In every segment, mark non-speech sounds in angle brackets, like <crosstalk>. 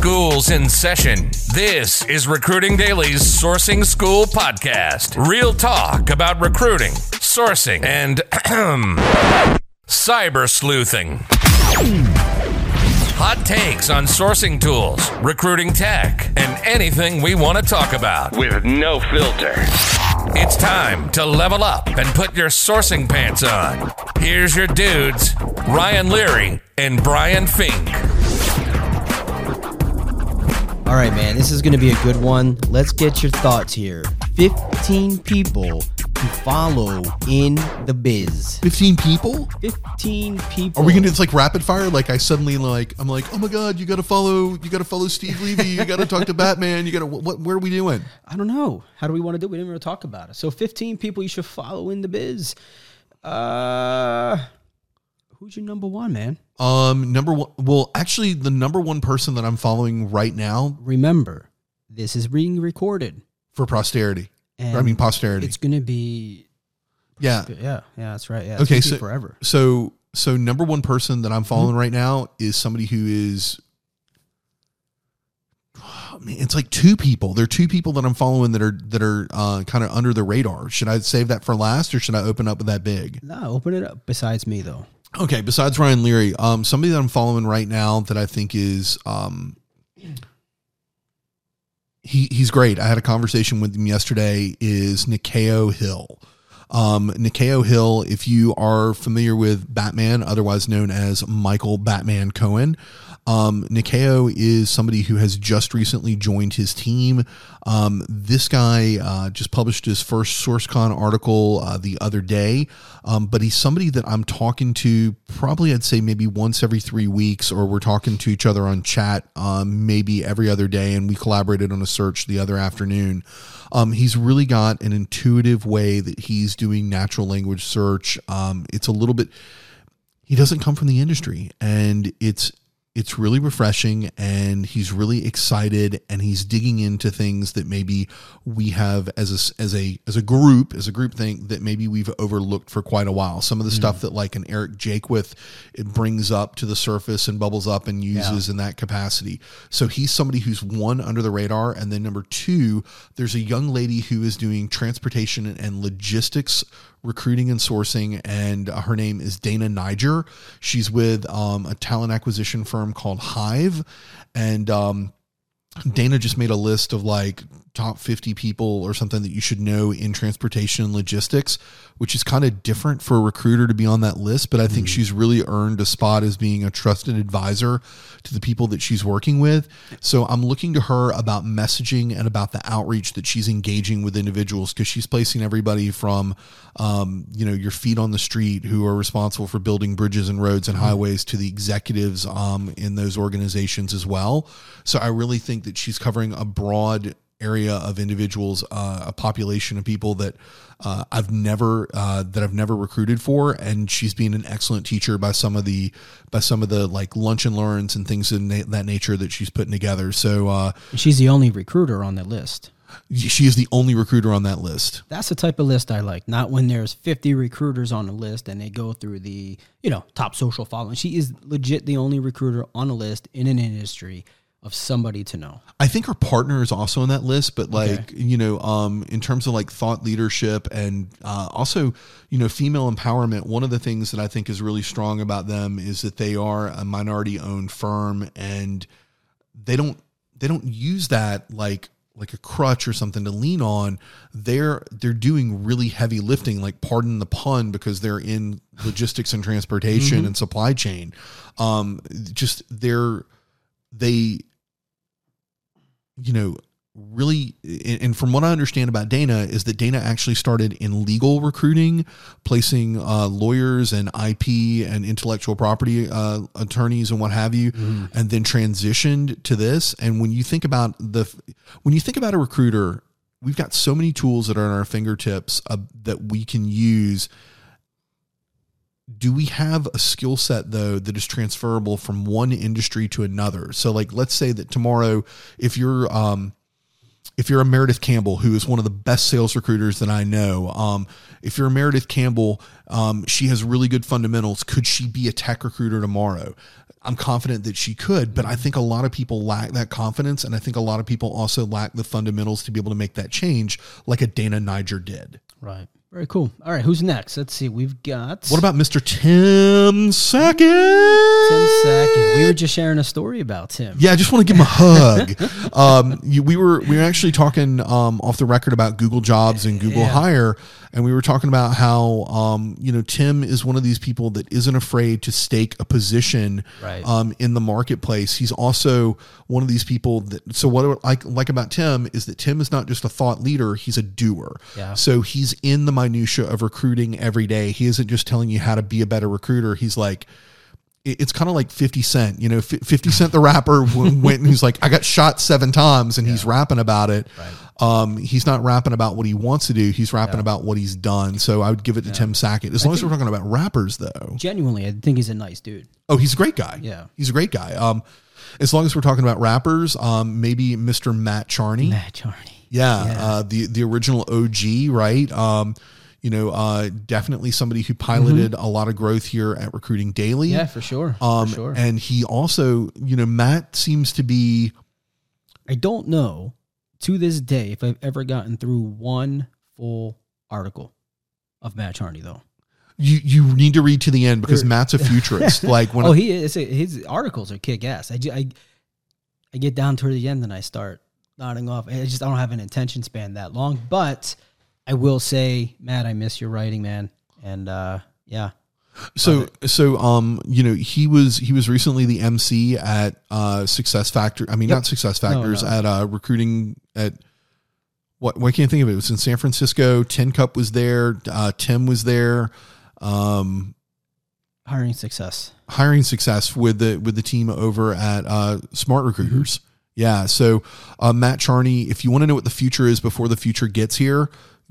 School's in session. This is Recruiting Daily's Sourcing School podcast. Real talk about recruiting, sourcing, and <clears throat> cyber sleuthing. Hot takes on sourcing tools, recruiting tech, and anything we want to talk about with no filter. It's time to level up and put your sourcing pants on. Here's your dudes, Ryan Leary and Brian Fink. All right, man, this is going to be a good one. Let's get your thoughts here. 15 people to follow in the biz. 15 people? 15 people. Are we gonna do this like rapid fire? Like I suddenly like I'm like, oh my god, you gotta follow, you gotta follow Steve Levy, you gotta talk to Batman, you gotta what? Where are we doing? I don't know. How do we want to do it? We didn't really talk about it. So 15 people you should follow in the biz. Uh, who's your number one, man? Um, number one. Well, actually, the number one person that I'm following right now Remember, this is being recorded. for posterity. And I mean posterity. It's going to be. Yeah. Yeah, yeah, that's right. Yeah, it's Okay, so forever. So so number one person that I'm following Mm-hmm. right now is somebody who is. Mean, it's like two people. There are two people that I'm following that are that are uh, kind of under the radar. Should I save that for last, or should I open up with that big? No, open it up. Besides me, though. Okay, besides Ryan Leary, um, somebody that I'm following right now that I think is um, he he's great. I had a conversation with him yesterday. Is Nikeo Hill? Um, Nikeo Hill, if you are familiar with Batman, otherwise known as Michael Batman Cohen, um, Nikeo is somebody who has just recently joined his team. Um, this guy uh, just published his first SourceCon article uh, the other day, um, but he's somebody that I'm talking to probably, I'd say maybe once every three weeks, or we're talking to each other on chat um, maybe every other day, and we collaborated on a search the other afternoon. Um, he's really got an intuitive way that he's doing natural language search. Um, it's a little bit he doesn't come from the industry and it's it's really refreshing and he's really excited and he's digging into things that maybe we have as a as a as a group as a group thing that maybe we've overlooked for quite a while. Some of the hmm. stuff that like an Eric Jakewith it brings up to the surface and bubbles up and uses in that capacity. So he's somebody who's one under the radar and then number two there's a young lady who is doing transportation and logistics recruiting and sourcing, and uh, her name is Dana Niger. She's with um, a talent acquisition firm called Hive, and um, Dana just made a list of like top 50 people or something that you should know in transportation and logistics, which is kind of different for a recruiter to be on that list. But I think she's really earned a spot as being a trusted advisor to the people that she's working with. So I'm looking to her about messaging and about the outreach that she's engaging with individuals because she's placing everybody from, um, you know, your feet on the street who are responsible for building bridges and roads and highways to the executives um, in those organizations as well. So I really think that she's covering a broad area of individuals, uh, a population of people that uh, I've never uh, that I've never recruited for, and she's being an excellent teacher by some of the by some of the like lunch and learns and things in na- that nature that she's putting together. So uh, She's the only recruiter on the list. she is the only recruiter on that list. That's the type of list I like. Not when there's 50 recruiters on a list and they go through the, you know, top social following. She is legit the only recruiter on a list in an industry of somebody to know. I think her partner is also on that list, but like you know, um, in terms of like thought leadership and uh, also you know female empowerment, one of the things that I think is really strong about them is that they are a minority owned firm and they don't they don't use that like like a crutch or something to lean on. They're they're doing really heavy lifting like pardon the pun because they're in logistics and transportation and supply chain. Um just they're they you know really and from what i understand about dana is that dana actually started in legal recruiting placing uh, lawyers and ip and intellectual property uh, attorneys and what have you and then transitioned to this. And when you think about the when you think about a recruiter we've got so many tools that are at our fingertips uh, that we can use do we have a skill set though that is transferable from one industry to another so like let's say that tomorrow if you're um if you're a Meredith Campbell, who is one of the best sales recruiters that I know, um, if you're a Meredith Campbell, um, she has really good fundamentals. Could she be a tech recruiter tomorrow? I'm confident that she could, but I think a lot of people lack that confidence, and I think a lot of people also lack the fundamentals to be able to make that change, like a Dana Niger did. Right. Very cool. All right, who's next? Let's see. We've got What about Mr. Tim Sackett? Tim Sackett. We were just sharing a story about Tim. Yeah, I just want to give him a hug. <laughs> um, you, we were we were actually talking um, off the record about Google Jobs and Google Yeah. Hire, and we were talking about how um, you know Tim is one of these people that isn't afraid to stake a position Right. um, in the marketplace. He's also one of these people that. So what I like about Tim is that Tim is not just a thought leader; he's a doer. Yeah. So he's in the minutia of recruiting every day. He isn't just telling you how to be a better recruiter. He's like it's kind of like 50 Cent. You know, 50 Cent, the rapper, <laughs> went and he's like, I got shot seven times and he's rapping about it. Um, he's not rapping about what he wants to do. He's rapping about what he's done. So I would give it to Tim Sackett. As long as we're talking about rappers, though. Genuinely, I think he's a nice dude. Oh, he's a great guy. Yeah. He's a great guy. Um, as long as we're talking about rappers, um, maybe Mr. Matt Charney. Matt Charney. Yeah, Yeah. Uh, the the original OG, right? Um, you know, uh, definitely somebody who piloted a lot of growth here at Recruiting Daily. Yeah, for sure. Um, for sure. and he also, you know, Matt seems to be I don't know to this day if I've ever gotten through one full article of Matt Charney though. you. You need to read to the end because Matt's a <laughs> futurist. like when oh, he is. His articles are kick ass. I, I I get down toward the end and I start nodding off. I just I don't have an attention span that long, but I will say, Matt, I miss your writing, man. And uh, yeah, so so um you know he was he was recently the MC at uh Success Factor. I mean Yep. not Success Factors no. at uh recruiting at. What, why can't I think of it? It was in San Francisco. Ten Cup was there. Uh, Tim was there. Um, hiring success. hiring success with the with the team over at uh, Smart Recruiters. Yeah. So uh, Matt Charney, if you want to know what the future is before the future gets here,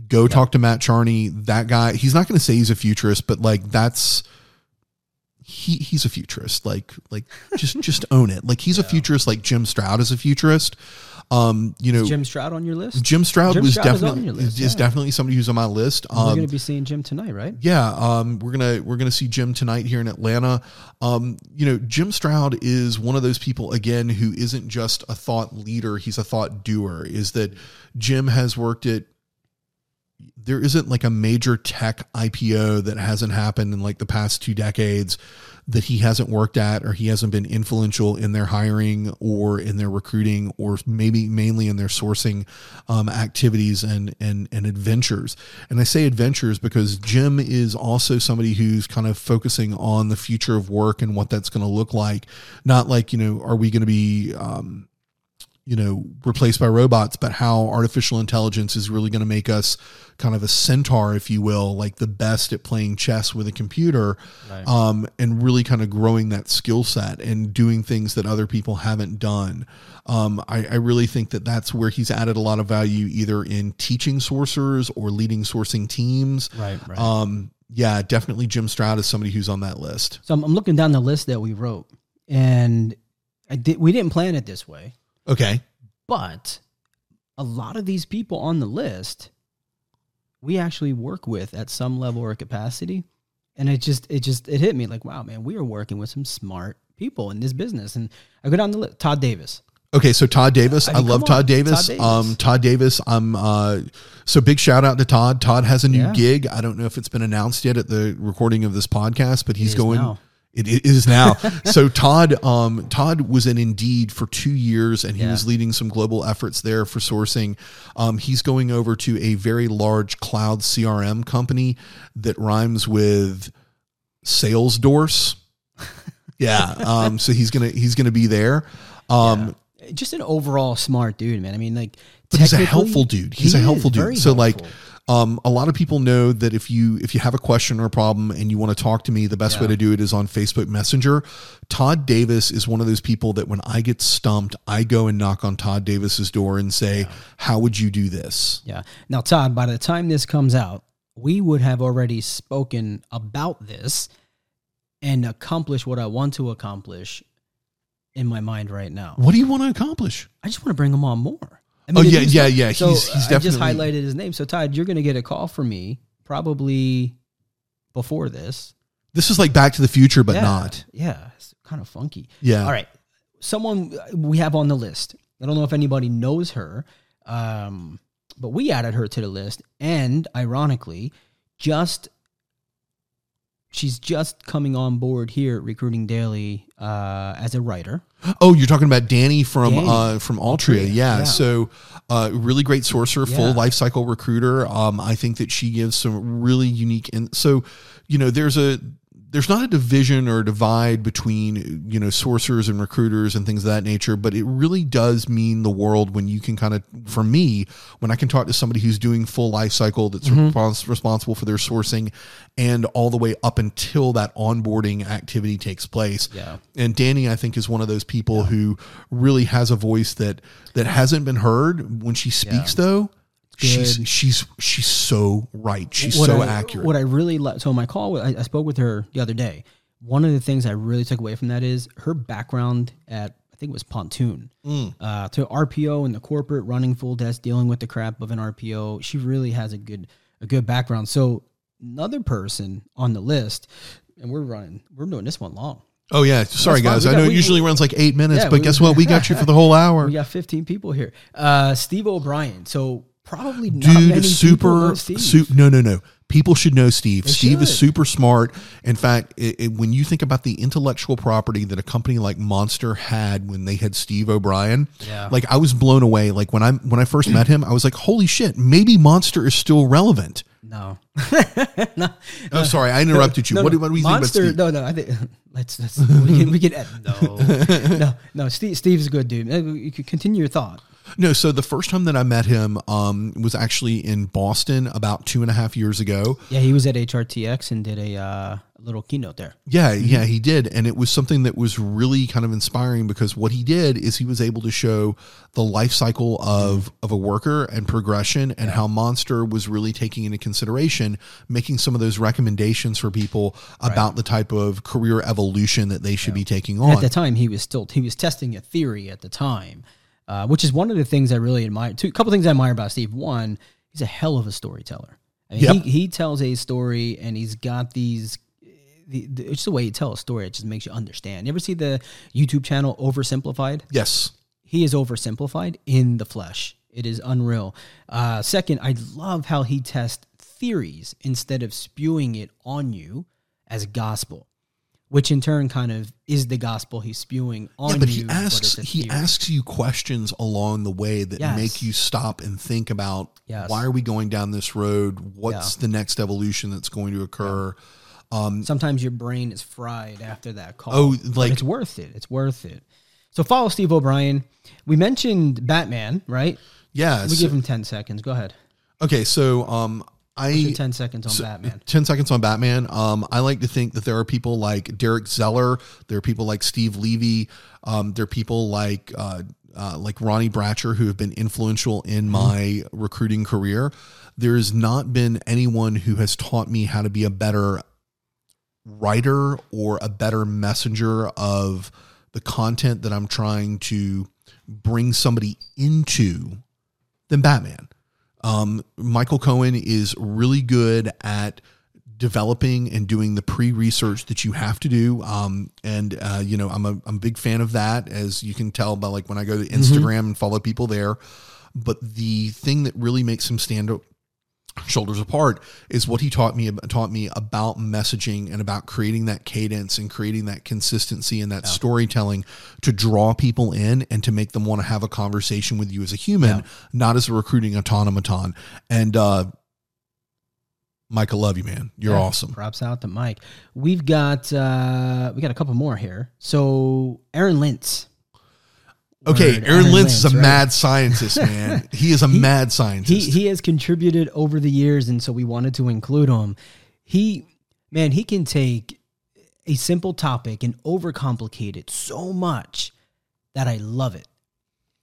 go talk to Matt Charney. That guy, he's not going to say he's a futurist, but like that's he he's a futurist. Like like just <laughs> just own it. Like he's a futurist. Like Jim Stroud is a futurist. Um, you know. Jim Stroud on your list? Jim Stroud Jim was Stroud is on definitely your list, is yeah. definitely somebody who's on my list. We're Um, going to be seeing Jim tonight, right? yeah, um, we're gonna we're gonna see Jim tonight here in Atlanta. Um, you know, Jim Stroud is one of those people again who isn't just a thought leader; he's a thought doer. Is that Jim has worked at? There isn't like a major tech IPO that hasn't happened in like the past two decades that he hasn't worked at or he hasn't been influential in their hiring or in their recruiting or maybe mainly in their sourcing um, activities and, and and adventures. And i say adventures because jim is also somebody who's kind of focusing on the future of work and what that's going to look like. Not like you know are we going to be um, you know replaced by robots but how artificial intelligence is really going to make us kind of a centaur if you will like the best at playing chess with a computer um, and really kind of growing that skill set and doing things that other people haven't done um, I, I really think that that's where he's added a lot of value either in teaching sourcers or leading sourcing teams Right, right. um, yeah definitely jim stroud is somebody who's on that list So I'm, I'm looking down the list that we wrote, and I did. We didn't plan it this way, okay but a lot of these people on the list, we actually work with at some level or capacity, and it just it just it hit me like, wow, man, we are working with some smart people in this business. And I go down the list. Todd Davis. Okay, so Todd Davis, I I, mean, love Todd Davis. Todd Davis. Um, Todd Davis, I'm uh, so big shout out to Todd. Todd has a new Yeah. gig. I don't know if it's been announced yet at the recording of this podcast, but he's going. now. It, is now. <laughs> so Todd, um, Todd was in Indeed for two years, and he Yeah. was leading some global efforts there for sourcing. Um, he's going over to a very large cloud CRM company that rhymes with sales Salesdorse. <laughs> yeah. Um, so he's gonna he's gonna be there. Um, Just an overall smart dude, man. I mean, like, but he's a helpful dude. He's he a helpful dude. So like helpful. Um, a lot of people know that if you if you have a question or a problem and you want to talk to me, the best way to do it is on Facebook Messenger. Todd Davis is one of those people that when I get stumped, I go and knock on Todd Davis's door and say, "How would you do this?" Yeah. Now, Todd, by the time this comes out, we would have already spoken about this and accomplished what I want to accomplish in my mind right now. What do you want to accomplish? I just want to bring them on more. I Oh, yeah, yeah, yeah. So He's- he's I just highlighted his name. So Todd, you're going to get a call from me probably before this. This is like Back to the Future, but yeah, not. Yeah, it's kind of funky. Yeah. All right. Someone we have on the list. I don't know if anybody knows her, um, but we added her to the list. And ironically, just she's just coming on board here at Recruiting Daily uh, as a writer. Oh, you're talking about Danny from Danny. uh, from Altria, Altria, yeah. yeah. So, uh, really great sorcerer, full Yeah. life cycle recruiter. Um, I think that she gives some really unique. And so, you know, there's a there's not a division or a divide between you know sorcerers and recruiters and things of that nature, but it really does mean the world when you can kind of, for me, when I can talk to somebody who's doing full life cycle that's Mm-hmm. respons- responsible for their sourcing, and all the way up until that onboarding activity takes place. Yeah. And Danny, I think, is one of those people who really has a voice that that hasn't been heard. When she speaks, though, she's good. she's she's so right. She's What so I- accurate. What I really like, so my call, I, I spoke with her the other day. One of the things I really took away from that is her background at, I think it was Pontoon, Mm. uh, to RPO and the corporate running full desk, dealing with the crap of an RPO. She really has a good, a good background. So another person on the list, and we're running, we're doing this one long. oh yeah, sorry guys. We I know we- it usually runs like eight minutes, Yeah, but we- guess <laughs> what? We got you for the whole hour. We got 15 people here. Uh, Steve O'Brien. So probably not Dude, many people super, su- no, no, no. People should know Steve. They Steve is super smart. In fact, it, it- when you think about the intellectual property that a company like Monster had when they had Steve O'Brien, Yeah. like I was blown away. Like when I when I first met him, I was like, "Holy shit! Maybe Monster is still relevant." no. <laughs> no. Oh, sorry, I interrupted you. No, what, no. do, what do we Monster, think about Steve? No, no. I think <laughs> let's let's we can we can <laughs> no no no. Steve Steve's a good dude. Uh, You could continue your thought. No, so the first time that I met him um, was actually in Boston about two and a half years ago. Yeah, he was at HRTX and did a uh, little keynote there. Yeah, yeah, he did. And it was something that was really kind of inspiring because what he did is he was able to show the life cycle of of a worker and progression and how Monster was really taking into consideration making some of those recommendations for people about the type of career evolution that they should be taking on. At the time, he was still he was testing a theory at the time, uh, which is one of the things I really admire. Two couple things I admire about Steve. One, he's a hell of a storyteller. I mean, Yep. he, he tells a story and he's got these. The, the, it's the way you tell a story. It just makes you understand. You ever see the YouTube channel Oversimplified? yes. he is oversimplified in the flesh. It is unreal. Uh, second, I love how he tests theories instead of spewing it on you as gospel, which in turn kind of is the gospel he's spewing on Yeah, but you. he asks he theory. asks you questions along the way that Yes. make you stop and think about Yes. why are we going down this road? What's the next evolution that's going to occur? Sometimes your brain is fried after that call. Oh, like- it's worth it. It's worth it. So follow Steve O'Brien. We mentioned Batman, right? Yeah. We give him ten seconds. Go ahead. okay, so um I ten seconds on Batman. 10 seconds on Batman. Um, I like to think that there are people like Derek Zeller. There are people like Steve Levy. Um, there are people like, uh, uh, like Ronnie Bratcher who have been influential in my recruiting career. There has not been anyone who has taught me how to be a better writer or a better messenger of the content that I'm trying to bring somebody into than Batman. Um, Michael Cohen is really good at developing and doing the pre-research that you have to do. Um, and uh, you know, I'm a I'm a big fan of that, as you can tell by like when I go to Instagram and follow people there. But the thing that really makes him stand out shoulders apart is what he taught me taught me about messaging and about creating that cadence and creating that consistency and that storytelling to draw people in and to make them want to have a conversation with you as a human not as a recruiting automaton and uh Mike, I love you, man. You're Yeah, awesome. Props out to Mike. We've got uh we got a couple more here. So Aaron Lintz. Okay, Word, Aaron Lintz is a right? mad scientist, man. <laughs> he is a mad scientist. He he has contributed over the years, and so we wanted to include him. He man, he can take a simple topic and overcomplicate it so much that I love it.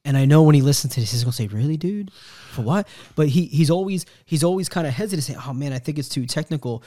And I know when he listens to this, he's gonna say, "Really, dude, for what?" But he he's always he's always kind of hesitant, saying, "Oh man, I think it's too technical."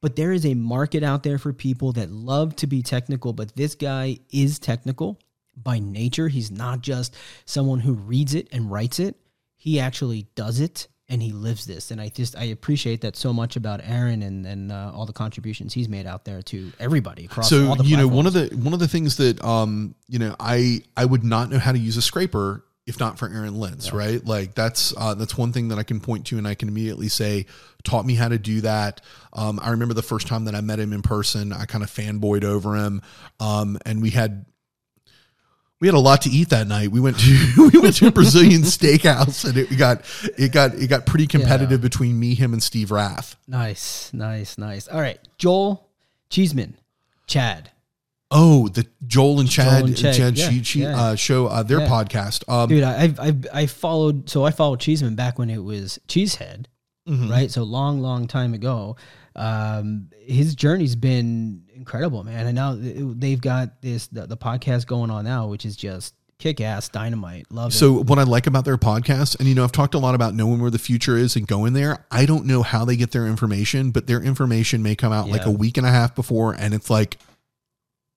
But there is a market out there for people that love to be technical. But this guy is technical by nature. He's not just someone who reads it and writes it. he actually does it and he lives this. And I just I appreciate that so much about Aaron and and uh, all the contributions he's made out there to everybody across. So all the you know one of the one of the things that um you know I I would not know how to use a scraper if not for Aaron Lintz, right? Like that's uh, that's one thing that I can point to and I can immediately say taught me how to do that. Um, I remember the first time that I met him in person, I kind of fanboyed over him, um, and we had we had a lot to eat that night. We went to <laughs> we went to a Brazilian <laughs> steakhouse, and it got it got it got pretty competitive between me, him, and Steve Rath. nice, nice, nice. All right, Joel Cheesman, Chad. Oh, the Joel and Chad, and Chad, Chad, yeah, she, yeah. uh, show uh, their Yeah. podcast. Um, Dude, I I've, I've followed so I followed Cheesman back when it was Cheezhead, mhm. right? So long, long time ago. Um, his journey's been incredible, man. And now they've got this the, the podcast going on now, which is just kick ass dynamite. Love it. So what I like about their podcast, and you know, I've talked a lot about knowing where the future is and going there. I don't know how they get their information, but their information may come out like a week and a half before, and it's like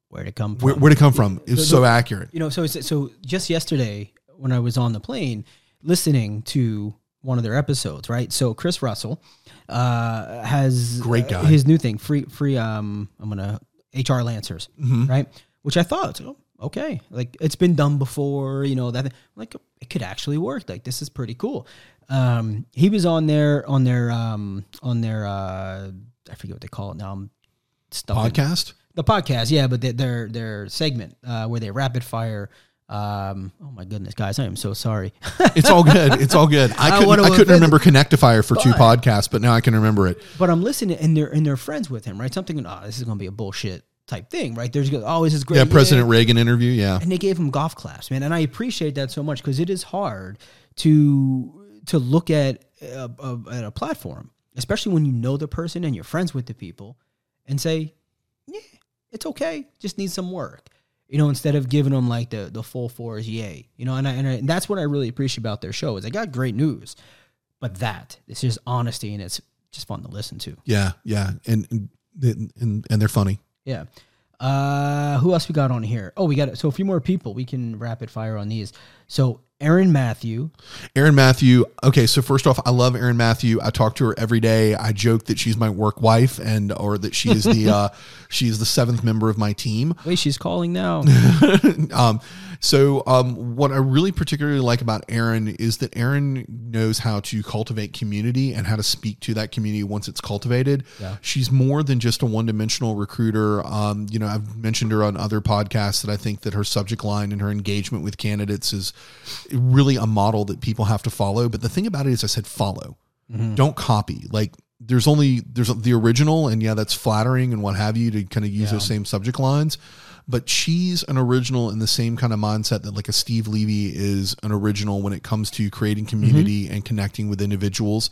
Where'd it come from? where where'd it come from? It's The- so the- accurate. you know, so it's, so just yesterday when I was on the plane listening to one of their episodes, right? So Chris Russell uh, has Great uh, guy. his new thing, free free. Um, I'm gonna HR Lancers, Mhm. right? Which I thought, oh, okay, like it's been done before, you know that like it could actually work. Like this is pretty cool. Um, he was on their on their um on their uh I forget what they call it now. I'm stuck. Podcast. The podcast, yeah, but their their, their segment uh, where they rapid fire. Um, oh my goodness, guys, I am so sorry. <laughs> It's all good. It's all good. I I couldn't, wanna I couldn't remember Connectifier for two podcasts, but now I can remember it. but I'm listening, and they're and they're friends with him, right? Something, oh, this is gonna be a bullshit type thing, right? There's oh, this is great. Yeah, President Reagan interview. Yeah. and they gave him golf claps, man, and I appreciate that so much because it is hard to to look at a, a, at a platform, especially when you know the person and you're friends with the people, and say, yeah, it's okay, just needs some work. You know, instead of giving them like the the full fours, yay, you know, and I, and, I, and that's what I really appreciate about their show is they got great news, but that it's just honesty and it's just fun to listen to. Yeah. Yeah. And, and, and, and they're funny. Yeah. Uh, who else we got on here? Oh, we got so a few more people. We can rapid fire on these. So Aaron Matthew, Aaron Matthew. Okay, so first off, I love Aaron Matthew. I talk to her every day. I joke that she's my work wife and or that she is the <laughs> uh, she is the seventh member of my team. wait, she's calling now. <laughs> um, so um, what I really particularly like about Aaron is that Aaron knows how to cultivate community and how to speak to that community once it's cultivated. Yeah. She's more than just a one-dimensional recruiter. Um, you know, I've mentioned her on other podcasts that I think that her subject line and her engagement with candidates is really a model that people have to follow. But the thing about it is, I said follow, mm-hmm. don't copy. Like there's only there's the original, and yeah, that's flattering and what have you to kind of use Yeah. those same subject lines. But she's an original in the same kind of mindset that like a Steve Levy is an original when it comes to creating mm-hmm. community and connecting with individuals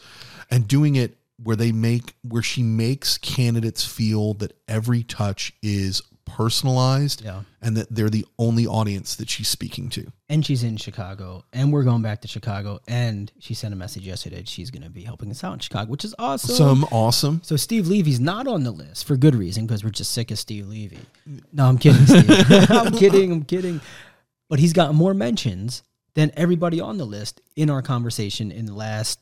and doing it where they make where she makes candidates feel that every touch is personalized Yeah. and that they're the only audience that she's speaking to. and she's in Chicago, and we're going back to Chicago. And she sent a message yesterday. That she's going to be helping us out in Chicago, which is awesome. Some awesome. So Steve Levy's not on the list for good reason because we're just sick of Steve Levy. No, I'm kidding, Steve. <laughs> <laughs> I'm kidding. I'm kidding. But he's got more mentions than everybody on the list in our conversation in the last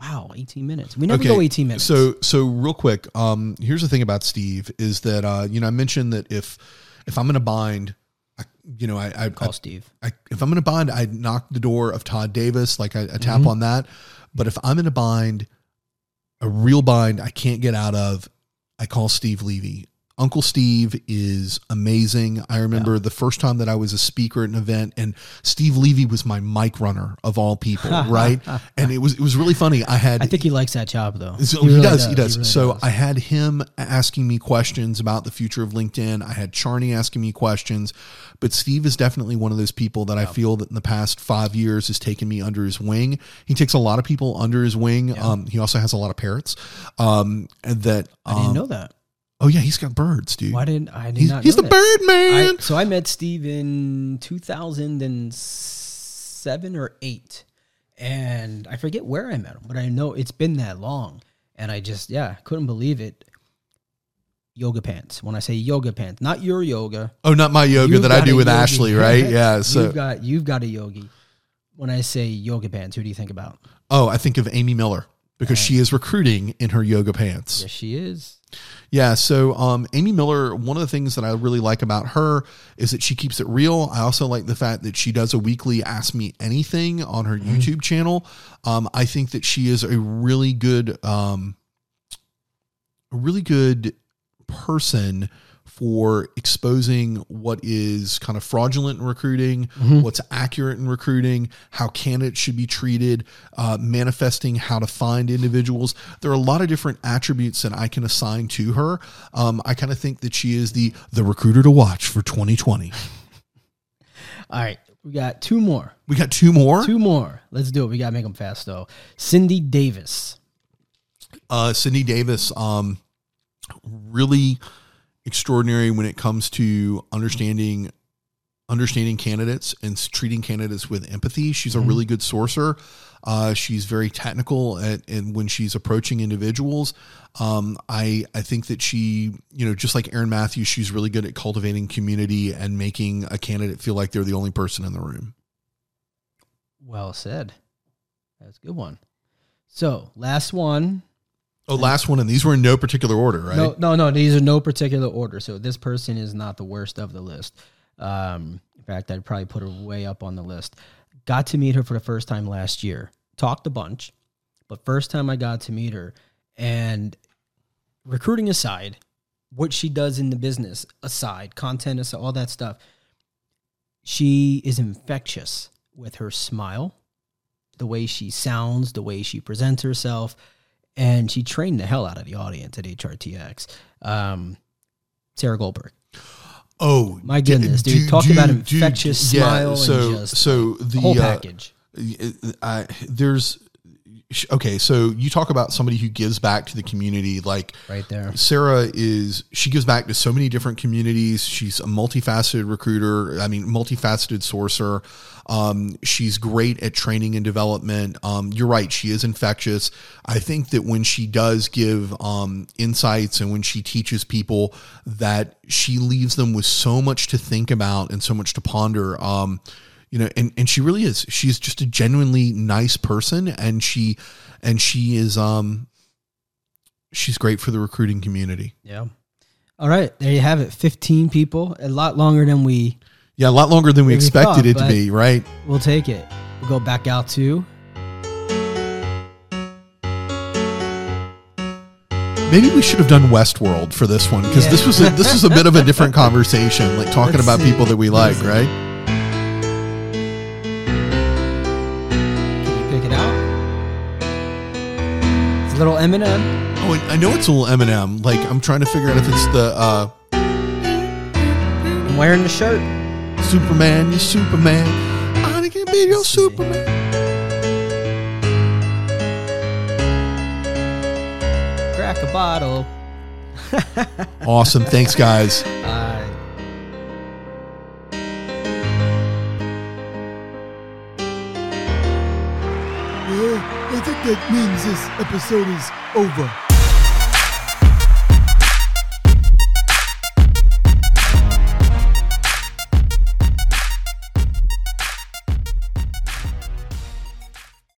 wow 18 minutes. We never go 18 minutes. So so real quick, um, here's the thing about Steve is that uh, you know I mentioned that if if I'm gonna bind, I, you know I I, call I, Steve. I if I'm in a bind, I knock the door of Todd Davis, like I, I Mm-hmm. tap on that. But if I'm in a bind, a real bind I can't get out of, I call Steve Levy. Uncle Steve is amazing. I remember the first time that I was a speaker at an event, and Steve Levy was my mic runner of all people, <laughs> right? and it was it was really funny. I had I think he likes that job though. so he, really does, he does. really so does. I had him asking me questions about the future of LinkedIn. I had Charney asking me questions, but Steve is definitely one of those people that I feel that in the past five years has taken me under his wing. He takes a lot of people under his wing. Um, he also has a lot of parrots. Um, and that I didn't um, know that. Oh yeah, he's got birds, dude. Why didn't I? Did he's not he's the that. bird man. I, so I met Steve in 2007 or eight, and I forget where I met him, but I know it's been that long, and I just yeah couldn't believe it. Yoga pants. When I say yoga pants, not your yoga. oh, not my yoga You've that I do with yogi. Ashley, right? <laughs> Yeah. So you've got you've got a yogi. when I say yoga pants, who do you think about? Oh, I think of Amy Miller because she is recruiting in her yoga pants. Yes, she is. Yeah. So, um, Amy Miller, one of the things that I really like about her is that she keeps it real. I also like the fact that she does a weekly Ask Me Anything on her Mm-hmm. YouTube channel. Um, I think that she is a really good, um, a really good person for exposing what is kind of fraudulent in recruiting, what's accurate in recruiting, how candidates should be treated, uh, manifesting how to find individuals. There are a lot of different attributes that I can assign to her. Um, I kind of think that she is the the recruiter to watch for 2020. <laughs> All right, we got two more. We got two more. Two more. Let's do it. We gotta make them fast though. Cindy Davis. Uh, Cindy Davis, um, really extraordinary when it comes to understanding understanding candidates and treating candidates with empathy. She's a really good sourcer. Uh, she's very technical at, and when she's approaching individuals. Um, I I think that she, you know, just like Aaron Matthews, she's really good at cultivating community and making a candidate feel like they're the only person in the room. Well said. That's a good one. So last one. Oh, last one, and these were in no particular order, right? No, no, no. These are no particular order. So this person is not the worst of the list. Um, in fact, I'd probably put her way up on the list. Got to meet her for the first time last year. Talked a bunch, but first time I got to meet her, and recruiting aside, what she does in the business aside, content aside, all that stuff, she is infectious with her smile, the way she sounds, the way she presents herself and she trained the hell out of the audience at HRTX. Um, Sarah Goldberg. Oh My goodness, dude. Talk about infectious smile and just so the Whole uh, package. I, there's okay so you talk about somebody who gives back to the community like Right there. sarah is she gives back to so many different communities. She's a multifaceted recruiter i mean multifaceted sourcer. Um, she's great at training and development. Um, you're right she is infectious. I think that when she does give um, insights and when she teaches people that she leaves them with so much to think about and so much to ponder. Um, you know and, and she really is she's just a genuinely nice person and she and she is um she's great for the recruiting community Yeah. All right. There you have it. 15 people. A lot longer than we yeah a lot longer than we we expected thought, it to be right we'll take it. We'll go back out to maybe we should have done westworld for this one because Yeah. this was a, this was a bit of a different <laughs> conversation like talking Let's about see. people that we like right little Eminem. oh and i know it's a little eminem like i'm trying to figure out if it's the uh I'm wearing the shirt. superman you superman i can be your superman Crack a bottle. <laughs> awesome thanks guys Uh, I think that means this episode is over.